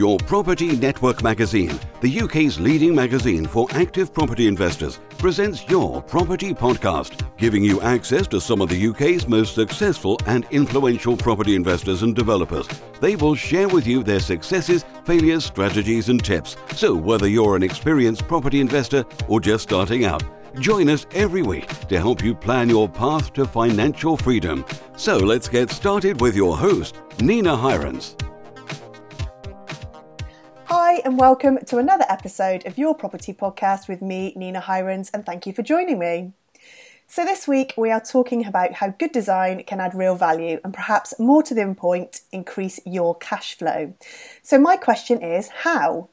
Your Property Network magazine, the UK's leading magazine for active property investors, presents Your Property Podcast, giving you access to some of the UK's most successful and influential property investors and developers. They will share with you their successes, failures, strategies, and tips. So, whether you're an experienced property investor or just starting out, Join us every week to help you plan your path to financial freedom. So let's get started with your host, Nina Hirons. Hi, and welcome to another episode of Your Property Podcast with me, Nina Hirons, and thank you for joining me. So, this week we are talking about how good design can add real value and perhaps more to the point, increase your cash flow. So, my question is how?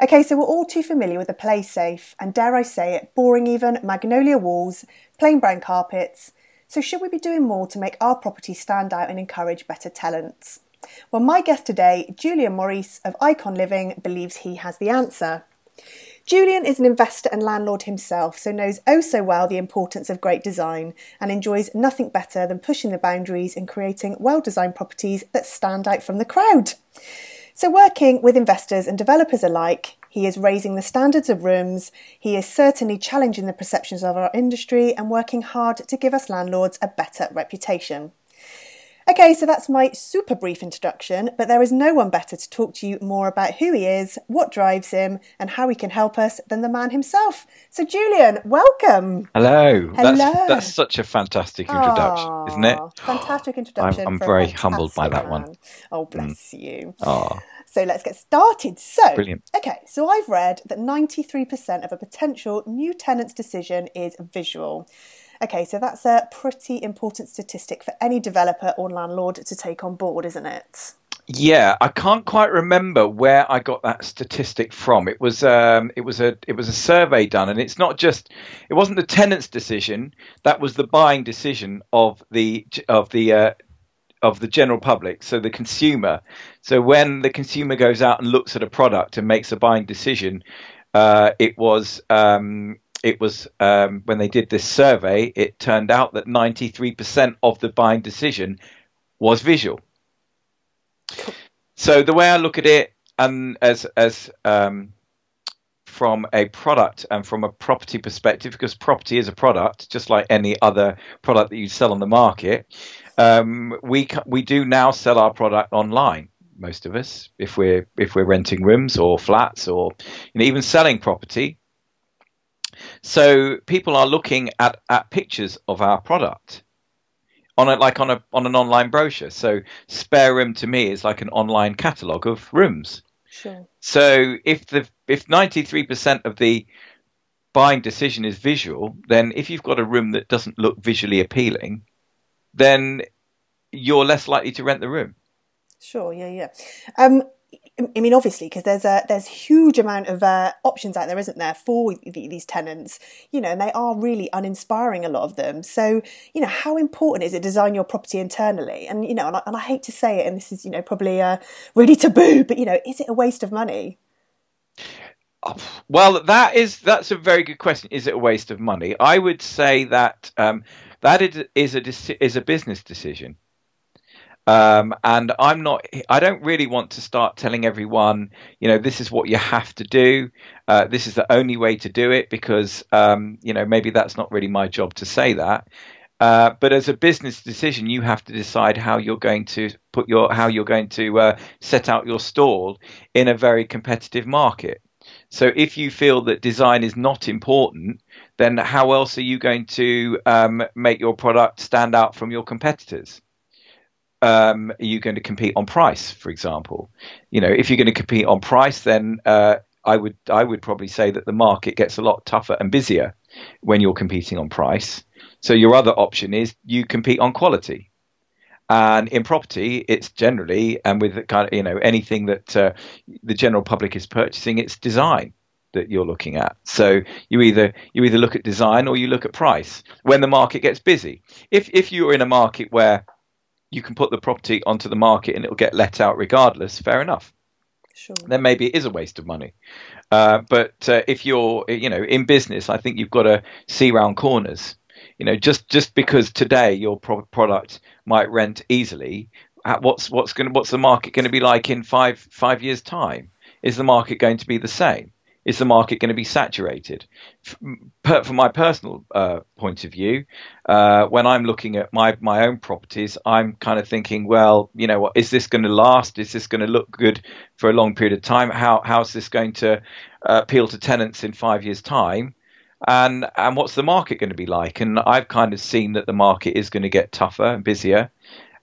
Okay, so we're all too familiar with the play safe and, dare I say it, boring even magnolia walls, plain brown carpets. So, should we be doing more to make our property stand out and encourage better tenants? Well, my guest today, Julian Maurice of Icon Living, believes he has the answer. Julian is an investor and landlord himself, so knows oh so well the importance of great design and enjoys nothing better than pushing the boundaries and creating well designed properties that stand out from the crowd. So, working with investors and developers alike, he is raising the standards of rooms, he is certainly challenging the perceptions of our industry and working hard to give us landlords a better reputation. Okay, so that's my super brief introduction, but there is no one better to talk to you more about who he is, what drives him, and how he can help us than the man himself. So, Julian, welcome. Hello. Hello. That's, that's such a fantastic introduction, Aww, isn't it? Fantastic introduction. I'm, I'm very humbled by that man. one. Oh, bless mm. you. Oh. So let's get started. So, Brilliant. okay, so I've read that 93% of a potential new tenant's decision is visual. Okay, so that's a pretty important statistic for any developer or landlord to take on board, isn't it? Yeah, I can't quite remember where I got that statistic from. It was um, it was a it was a survey done, and it's not just it wasn't the tenant's decision. That was the buying decision of the of the uh, of the general public, so the consumer. So when the consumer goes out and looks at a product and makes a buying decision, uh, it was um, it was um, when they did this survey, it turned out that 93% of the buying decision was visual. So the way I look at it, and as as um, from a product and from a property perspective, because property is a product, just like any other product that you sell on the market, um, we we do now sell our product online. Most of us, if we're if we're renting rooms or flats or you know, even selling property, so people are looking at, at pictures of our product on a, like on a on an online brochure. So spare room to me is like an online catalogue of rooms. Sure. So if the if ninety three percent of the buying decision is visual, then if you've got a room that doesn't look visually appealing, then you're less likely to rent the room. Sure. Yeah. Yeah. Um, I mean, obviously, because there's a there's huge amount of uh, options out there, isn't there, for these tenants? You know, and they are really uninspiring. A lot of them. So, you know, how important is it to design your property internally? And you know, and I, and I hate to say it, and this is you know probably uh, really taboo, but you know, is it a waste of money? Well, that is that's a very good question. Is it a waste of money? I would say that um, that is, is a is a business decision. Um, and I'm not, I don't really want to start telling everyone, you know, this is what you have to do. Uh, this is the only way to do it because, um, you know, maybe that's not really my job to say that. Uh, but as a business decision, you have to decide how you're going to put your, how you're going to uh, set out your stall in a very competitive market. So if you feel that design is not important, then how else are you going to um, make your product stand out from your competitors? Um, are you going to compete on price, for example? You know, if you're going to compete on price, then uh, I would I would probably say that the market gets a lot tougher and busier when you're competing on price. So your other option is you compete on quality. And in property, it's generally and with kind of you know anything that uh, the general public is purchasing, it's design that you're looking at. So you either you either look at design or you look at price when the market gets busy. If if you're in a market where you can put the property onto the market and it'll get let out regardless. Fair enough. Sure. Then maybe it is a waste of money. Uh, but uh, if you're, you know, in business, I think you've got to see round corners. You know, just just because today your pro- product might rent easily, what's what's going what's the market going to be like in five five years time? Is the market going to be the same? Is the market going to be saturated? From my personal uh, point of view, uh, when I'm looking at my, my own properties, I'm kind of thinking, well, you know, what is this going to last? Is this going to look good for a long period of time? How how's this going to uh, appeal to tenants in five years' time? And and what's the market going to be like? And I've kind of seen that the market is going to get tougher and busier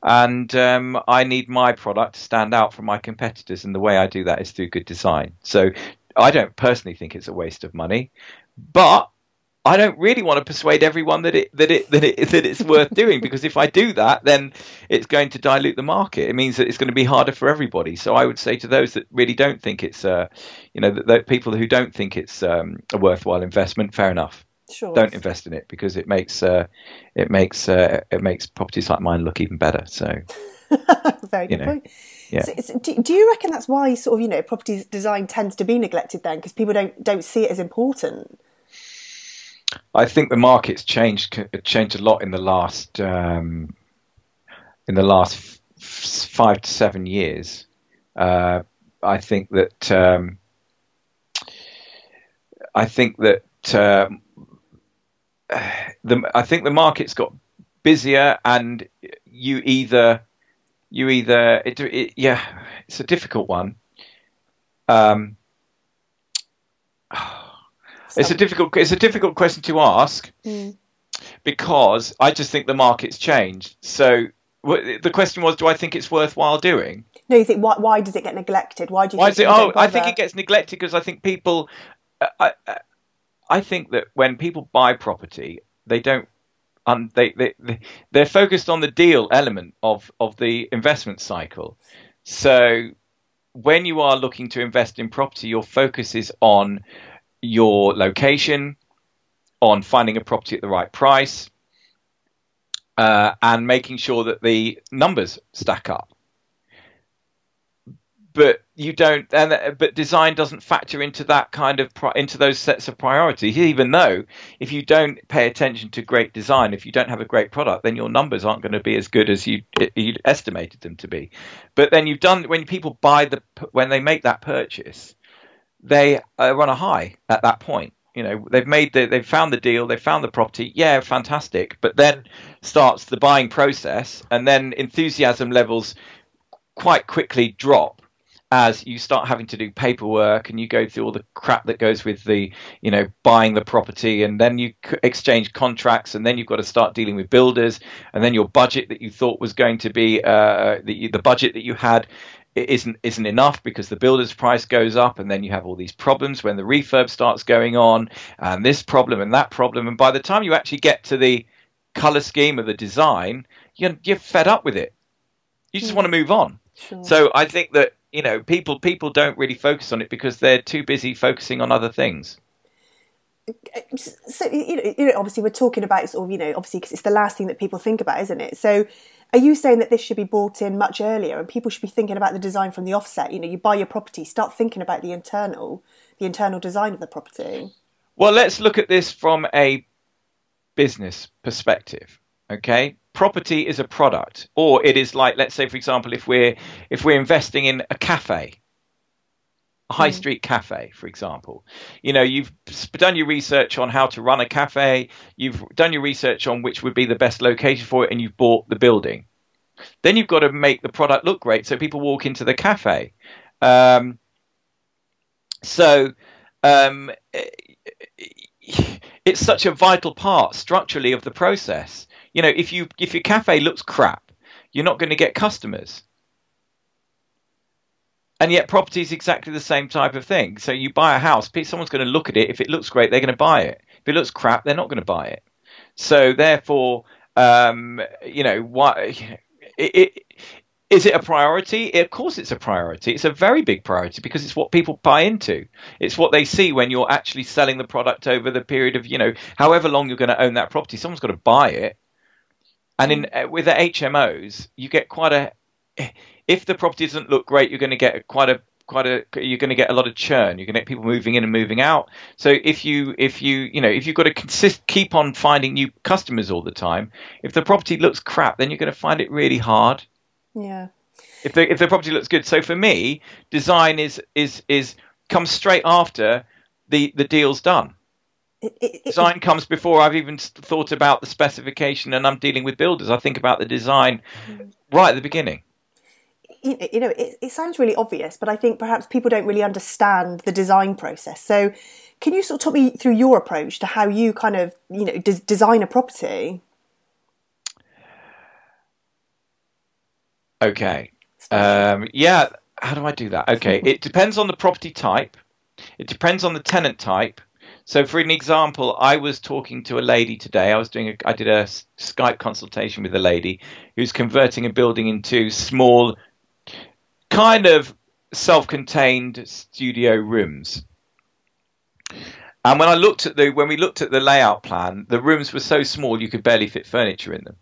and um, I need my product to stand out from my competitors, and the way I do that is through good design. So I don't personally think it's a waste of money, but I don't really want to persuade everyone that it that it that it that it's worth doing because if I do that, then it's going to dilute the market. It means that it's going to be harder for everybody. So I would say to those that really don't think it's, uh, you know, that, people who don't think it's um, a worthwhile investment, fair enough. Sure. Don't invest in it because it makes uh, it makes uh, it makes properties like mine look even better. So, very good you know. point. Yeah. So, so do, do, you reckon that's why sort of you know property design tends to be neglected then because people don't don't see it as important? I think the market's changed changed a lot in the last um, in the last f- five to seven years. Uh, I think that um, I think that uh, the I think the market's got busier, and you either you either it, it, yeah, it's a difficult one. Um, it's a difficult it's a difficult question to ask mm. because I just think the market's changed. So the question was, do I think it's worthwhile doing? No, you think why, why does it get neglected? Why do you? Why think it? Oh, I think it gets neglected because I think people. I, I, I think that when people buy property, they don't um, they, they, they, are focused on the deal element of, of the investment cycle. So when you are looking to invest in property, your focus is on your location, on finding a property at the right price, uh, and making sure that the numbers stack up but you don't and uh, but design doesn't factor into that kind of into those sets of priorities. Even though if you don't pay attention to great design if you don't have a great product then your numbers aren't going to be as good as you you estimated them to be. But then you've done when people buy the when they make that purchase they run a high at that point. You know they've made the they've found the deal they've found the property. Yeah fantastic. But then starts the buying process and then enthusiasm levels quite quickly drop as you start having to do paperwork and you go through all the crap that goes with the you know buying the property and then you exchange contracts and then you've got to start dealing with builders and then your budget that you thought was going to be uh, the, the budget that you had isn't isn't enough because the builder's price goes up and then you have all these problems when the refurb starts going on and this problem and that problem and by the time you actually get to the color scheme of the design you're, you're fed up with it you just mm. want to move on sure. so i think that you know people people don't really focus on it because they're too busy focusing on other things. So you know, you know obviously we're talking about sort of you know obviously because it's the last thing that people think about isn't it? So are you saying that this should be brought in much earlier and people should be thinking about the design from the offset? You know you buy your property start thinking about the internal the internal design of the property. Well let's look at this from a business perspective okay property is a product, or it is like, let's say, for example, if we're if we're investing in a cafe, a high mm. street cafe, for example. You know, you've done your research on how to run a cafe, you've done your research on which would be the best location for it, and you've bought the building. Then you've got to make the product look great so people walk into the cafe. Um, so um, it's such a vital part structurally of the process you know, if you if your cafe looks crap, you're not going to get customers. And yet, property is exactly the same type of thing. So you buy a house, someone's going to look at it. If it looks great, they're going to buy it. If it looks crap, they're not going to buy it. So therefore, um, you know, why? It, it, is it a priority? Of course, it's a priority. It's a very big priority because it's what people buy into. It's what they see when you're actually selling the product over the period of, you know, however long you're going to own that property. Someone's got to buy it. And in uh, with the HMOs, you get quite a. If the property doesn't look great, you're going to get quite a quite a you're going to get a lot of churn you're going to get people moving in and moving out so if you if you you know if you've got to consist keep on finding new customers all the time if the property looks crap then you're going to find it really hard yeah If the if the property looks good. So for me, design is is is comes straight after the the deal's done. It, it, design comes before I've even thought about the specification, and I'm dealing with builders. I think about the design mm. right at the beginning you know, it, it, sounds really obvious, but I think perhaps people don't really understand the design process. So, can you sort of talk me through your approach to how you kind of, you know, des- design a property? Okay. Um, yeah. How do I do that? Okay. it depends on the property type. It depends on the tenant type. So, for an example, I was talking to a lady today. I was doing, a, I did a Skype consultation with a lady who's converting a building into small, kind of self-contained studio rooms. And when I looked at the, when we looked at the layout plan, the rooms were so small you could barely fit furniture in them.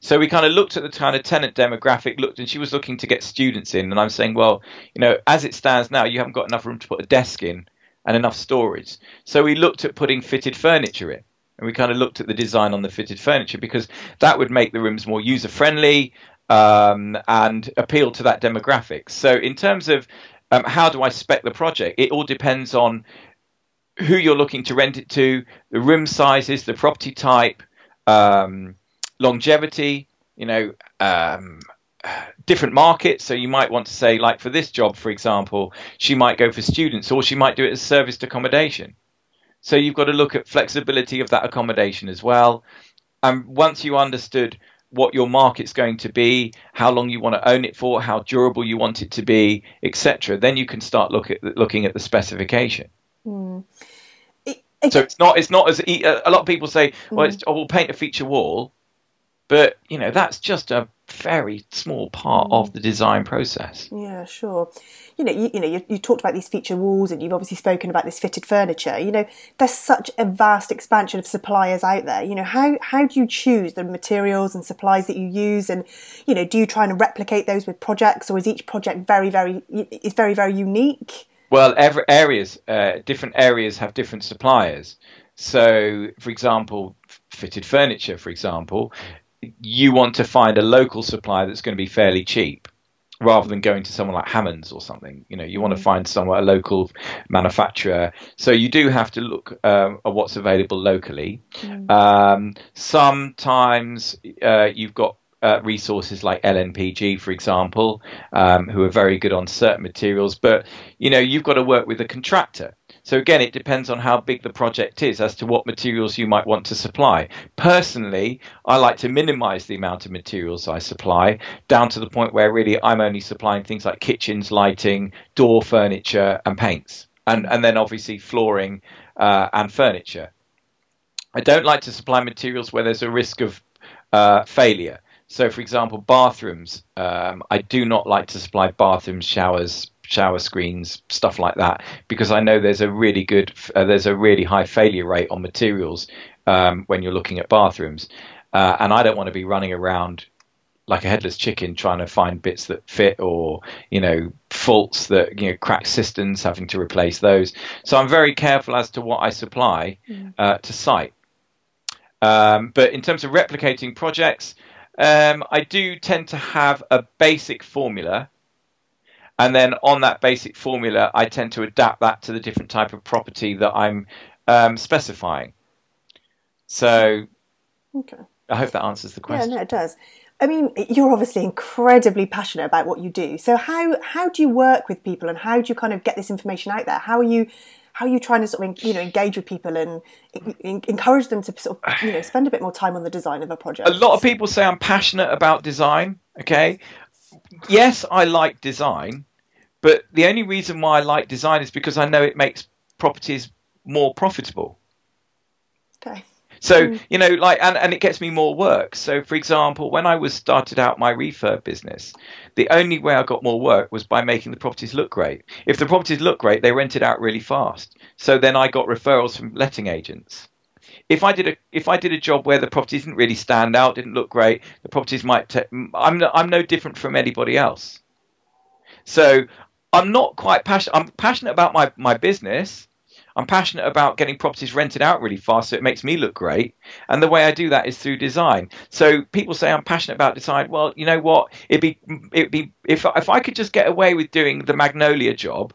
So we kind of looked at the kind of tenant demographic, looked, and she was looking to get students in. And I'm saying, well, you know, as it stands now, you haven't got enough room to put a desk in and enough storage. So we looked at putting fitted furniture in. And we kind of looked at the design on the fitted furniture because that would make the rooms more user friendly um, and appeal to that demographic. So in terms of um, how do I spec the project, it all depends on who you're looking to rent it to, the room sizes, the property type, um, longevity, you know, um, different markets. So you might want to say, like for this job, for example, she might go for students or she might do it as serviced accommodation. So you've got to look at flexibility of that accommodation as well. And once you understood what your market's going to be, how long you want to own it for, how durable you want it to be, etc., then you can start look at, looking at the specification. Mm. It, it, so it's not it's not as a lot of people say, well, mm. oh, we'll paint a feature wall. But you know that's just a very small part of the design process. Yeah, sure. You know, you, you know, you, you, talked about these feature walls, and you've obviously spoken about this fitted furniture. You know, there's such a vast expansion of suppliers out there. You know, how how do you choose the materials and supplies that you use, and you know, do you try and replicate those with projects, or is each project very, very is very, very unique? Well, every areas, uh, different areas have different suppliers. So, for example, fitted furniture, for example, you want to find a local supplier that's going to be fairly cheap rather than going to someone like Hammond's or something. You know, you want to mm. find somewhere a local manufacturer. So you do have to look um, at what's available locally. Mm. Um, sometimes uh, you've got uh, resources like LNPG, for example, um, who are very good on certain materials, but you know you've got to work with a contractor. So again, it depends on how big the project is as to what materials you might want to supply. Personally, I like to minimize the amount of materials I supply down to the point where really I'm only supplying things like kitchens, lighting, door furniture, and paints, and and then obviously flooring uh, and furniture. I don't like to supply materials where there's a risk of uh, failure. So, for example, bathrooms. Um, I do not like to supply bathrooms, showers, shower screens, stuff like that, because I know there's a really good, uh, there's a really high failure rate on materials um, when you're looking at bathrooms, uh, and I don't want to be running around like a headless chicken trying to find bits that fit or you know faults that you know crack cisterns having to replace those. So i'm very careful as to what i supply mm. uh, to site. Um, but in terms of replicating projects um, i do tend to have a basic formula and then on that basic formula, I tend to adapt that to the different type of property that I'm um, specifying. So, okay. I hope that answers the question. Yeah, no, it does. I mean, you're obviously incredibly passionate about what you do. So how how do you work with people, and how do you kind of get this information out there? How are you how are you trying to sort of you know engage with people and encourage them to sort of you know spend a bit more time on the design of a project? A lot of people say I'm passionate about design. Okay, yes, I like design, but the only reason why I like design is because I know it makes properties more profitable. Okay. So mm. you know, like, and, and it gets me more work. So, for example, when I was started out my refurb business, the only way I got more work was by making the properties look great. If the properties look great, they rented out really fast. So then I got referrals from letting agents. If I did a if I did a job where the properties didn't really stand out, didn't look great, the properties might. i I'm no, I'm no different from anybody else. So I'm not quite passionate. I'm passionate about my, my business. I'm passionate about getting properties rented out really fast so it makes me look great. And the way I do that is through design. So people say I'm passionate about design. Well, you know what? It'd be it'd be if if I could just get away with doing the Magnolia job,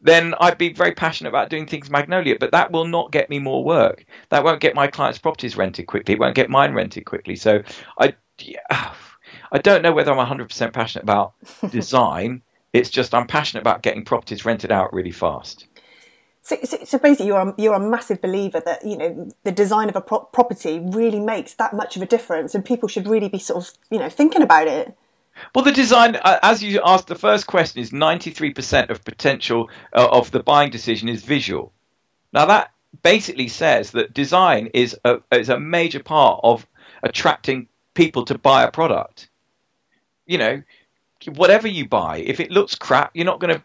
then I'd be very passionate about doing things Magnolia, but that will not get me more work. That won't get my clients' properties rented quickly. It won't get mine rented quickly. So I, yeah, I don't know whether I'm 100% passionate about design. it's just I'm passionate about getting properties rented out really fast. So, so, so, basically, you're a, you're a massive believer that you know the design of a pro- property really makes that much of a difference, and people should really be sort of you know thinking about it. Well, the design, uh, as you asked, the first question is 93% of potential uh, of the buying decision is visual. Now that basically says that design is a, is a major part of attracting people to buy a product. You know, whatever you buy, if it looks crap, you're not going to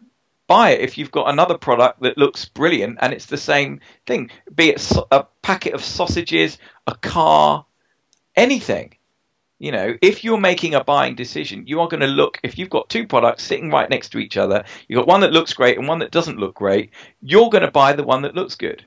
buy it if you've got another product that looks brilliant and it's the same thing, be it a packet of sausages, a car, anything. You know, if you're making a buying decision, you are going to look, if you've got two products sitting right next to each other, you've got one that looks great and one that doesn't look great, you're going to buy the one that looks good.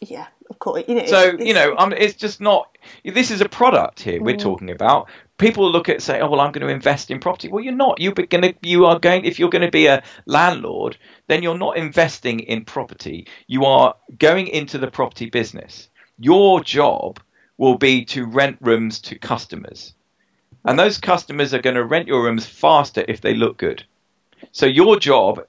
Yeah, of course. You know, so, you know, um, it's just not, this is a product here we're mm. talking about people look at say, oh well, I'm going to invest in property. Well, you're not. You're going to. You are going. If you're going to be a landlord, then you're not investing in property. You are going into the property business. Your job will be to rent rooms to customers, and those customers are going to rent your rooms faster if they look good. So your job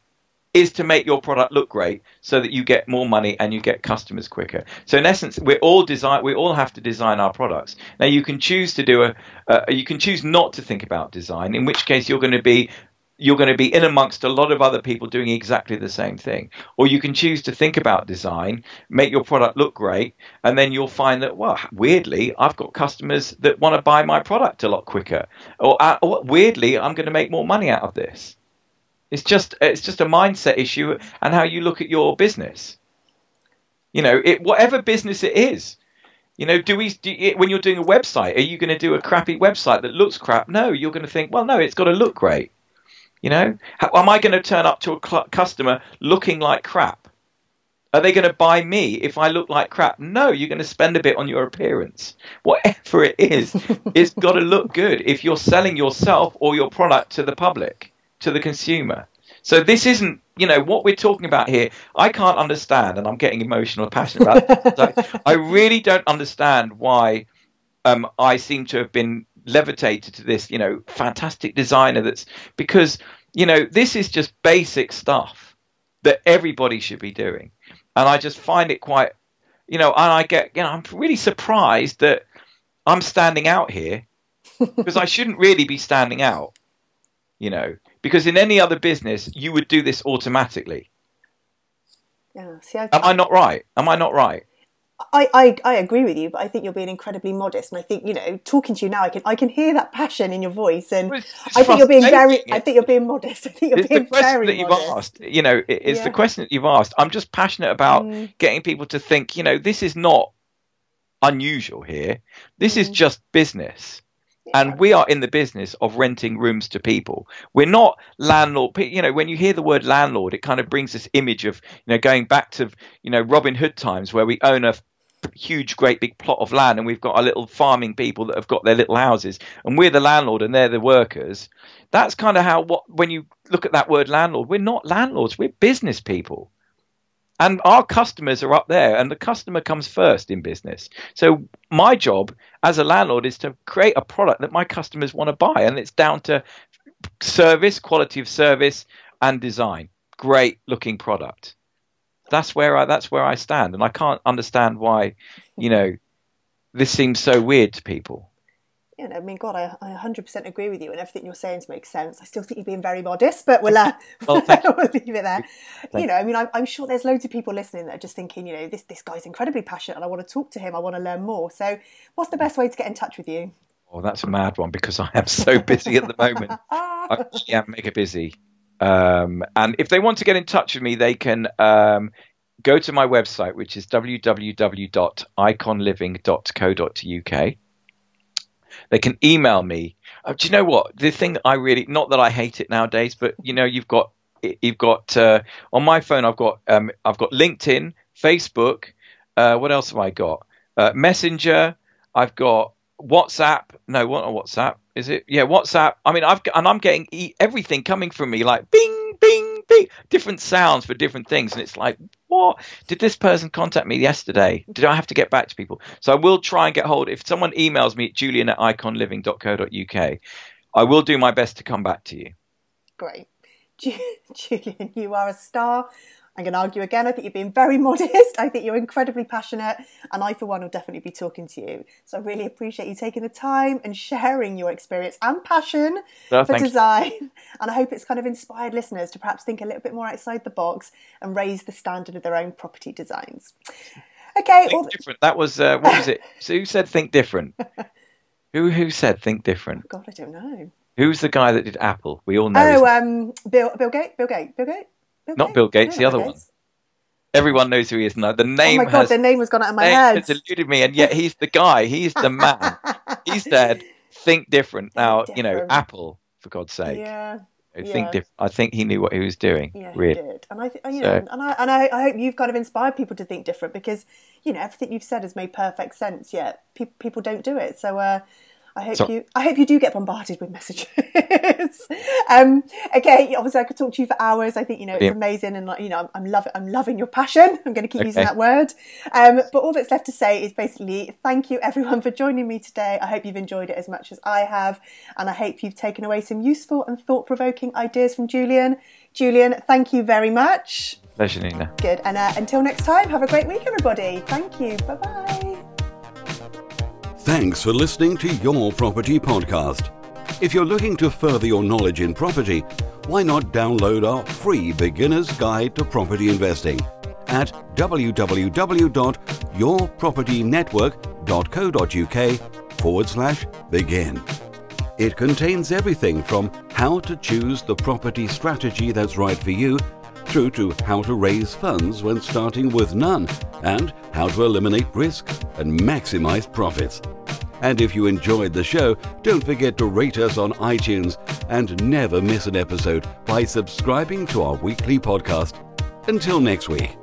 is to make your product look great so that you get more money and you get customers quicker. So in essence, we're all design we all have to design our products. Now you can choose to do a uh, you can choose not to think about design, in which case you're going to be you're going to be in amongst a lot of other people doing exactly the same thing. Or you can choose to think about design, make your product look great, and then you'll find that, well, weirdly, I've got customers that want to buy my product a lot quicker. Or, uh, or weirdly, I'm going to make more money out of this. It's just it's just a mindset issue and how you look at your business. You know, it whatever business it is. You know, do we do, when you're doing a website, are you going to do a crappy website that looks crap? No, you're going to think, well, no, it's got to look great. You know, how, am I going to turn up to a cl- customer looking like crap? Are they going to buy me if I look like crap? No, you're going to spend a bit on your appearance. Whatever it is, it's got to look good if you're selling yourself or your product to the public to the consumer. So this isn't, you know, what we're talking about here. I can't understand, and I'm getting emotional and passionate about it. I really don't understand why um, I seem to have been levitated to this, you know, fantastic designer. That's because, you know, this is just basic stuff that everybody should be doing, and I just find it quite, you know, and I get, you know, I'm really surprised that I'm standing out here because I shouldn't really be standing out you know, because in any other business you would do this automatically. Yeah. See, I, Am I not right? Am I not right? I, I, I agree with you, but I think you're being incredibly modest, and I think you know, talking to you now, I can I can hear that passion in your voice, and I think you're being very, I think you're being modest. I think you're it's being the question very that you've modest. asked. You know, it's yeah. the question that you've asked. I'm just passionate about mm. getting people to think. You know, this is not unusual here. This mm. is just business and we are in the business of renting rooms to people. We're not landlord. You know, when you hear the word landlord, it kind of brings this image of you know going back to you know Robin Hood times where we own a huge, great big plot of land, and we've got our little farming people that have got their little houses, and we're the landlord and they're the workers. That's kind of how what when you look at that word landlord, we're not landlords. We're business people and our customers are up there and the customer comes first in business. So my job as a landlord is to create a product that my customers want to buy and it's down to service quality of service and design. Great looking product. That's where i that's where i stand and i can't understand why you know this seems so weird to people you know, I mean, God, I, I 100% agree with you, and everything you're saying makes sense. I still think you're being very modest, but we'll, uh, well, we'll leave it there. Thank you know, I mean, I'm, I'm, sure there's loads of people listening that are just thinking, you know, this this guy's incredibly passionate, and I want to talk to him. I want to learn more. So, what's the best way to get in touch with you? Oh, that's a mad one because I am so busy at the moment. I am mega busy. Um, and if they want to get in touch with me, they can um, go to my website, which is www.iconliving.co.uk they can email me. Uh, do you know what? The thing that I really, not that I hate it nowadays, but you know, you've got you've got uh, on my phone. I've got um, I've got LinkedIn, Facebook. Uh, what else have I got? Uh, Messenger. I've got WhatsApp. No, what WhatsApp is it? Yeah, WhatsApp. I mean, I've and I'm getting everything coming from me like bing, bing, bing, different sounds for different things, and it's like, what? Did this person contact me yesterday? Did I have to get back to people? So I will try and get hold. If someone emails me at julian at iconliving.co.uk, I will do my best to come back to you. Great. Julian, you are a star. I'm going to argue again. I think you're being very modest. I think you're incredibly passionate, and I, for one, will definitely be talking to you. So I really appreciate you taking the time and sharing your experience and passion for design. And I hope it's kind of inspired listeners to perhaps think a little bit more outside the box and raise the standard of their own property designs. Okay, think different. That was uh, what was it? So who said think different? who who said think different? Oh God, I don't know. Who's the guy that did Apple? We all know. Oh, um, Bill Bill Gates. Bill Gates. Bill Gates. Bill Not Bill Gates. the other one. Everyone knows who he is now. The name. Oh my god, has, the name has gone out of my head. Has eluded me, and yet he's the guy. He's the man. he's said, "Think different." Now, different. you know, Apple, for God's sake. Yeah. Think yeah. diff- I think he knew what he was doing. Yeah, really. he did, and I, th- you know, and I and I, I, hope you've kind of inspired people to think different because you know everything you've said has made perfect sense. Yet pe- people don't do it. So uh, I hope so, you. I hope you do get bombarded with messages. um, okay, obviously I could talk to you for hours. I think you know it's yeah. amazing, and you know I'm, I'm loving. I'm loving your passion. I'm going to keep okay. using that word. Um, but all that's left to say is basically thank you everyone for joining me today. I hope you've enjoyed it as much as I have, and I hope you've taken away some useful and thought-provoking ideas from Julian. Julian, thank you very much. Pleasure, Nina. Good, and uh, until next time, have a great week, everybody. Thank you. Bye bye. Thanks for listening to Your Property Podcast. If you're looking to further your knowledge in property, why not download our free beginner's guide to property investing at www.yourpropertynetwork.co.uk forward slash begin. It contains everything from how to choose the property strategy that's right for you through to how to raise funds when starting with none and how to eliminate risk and maximize profits. And if you enjoyed the show, don't forget to rate us on iTunes and never miss an episode by subscribing to our weekly podcast. Until next week.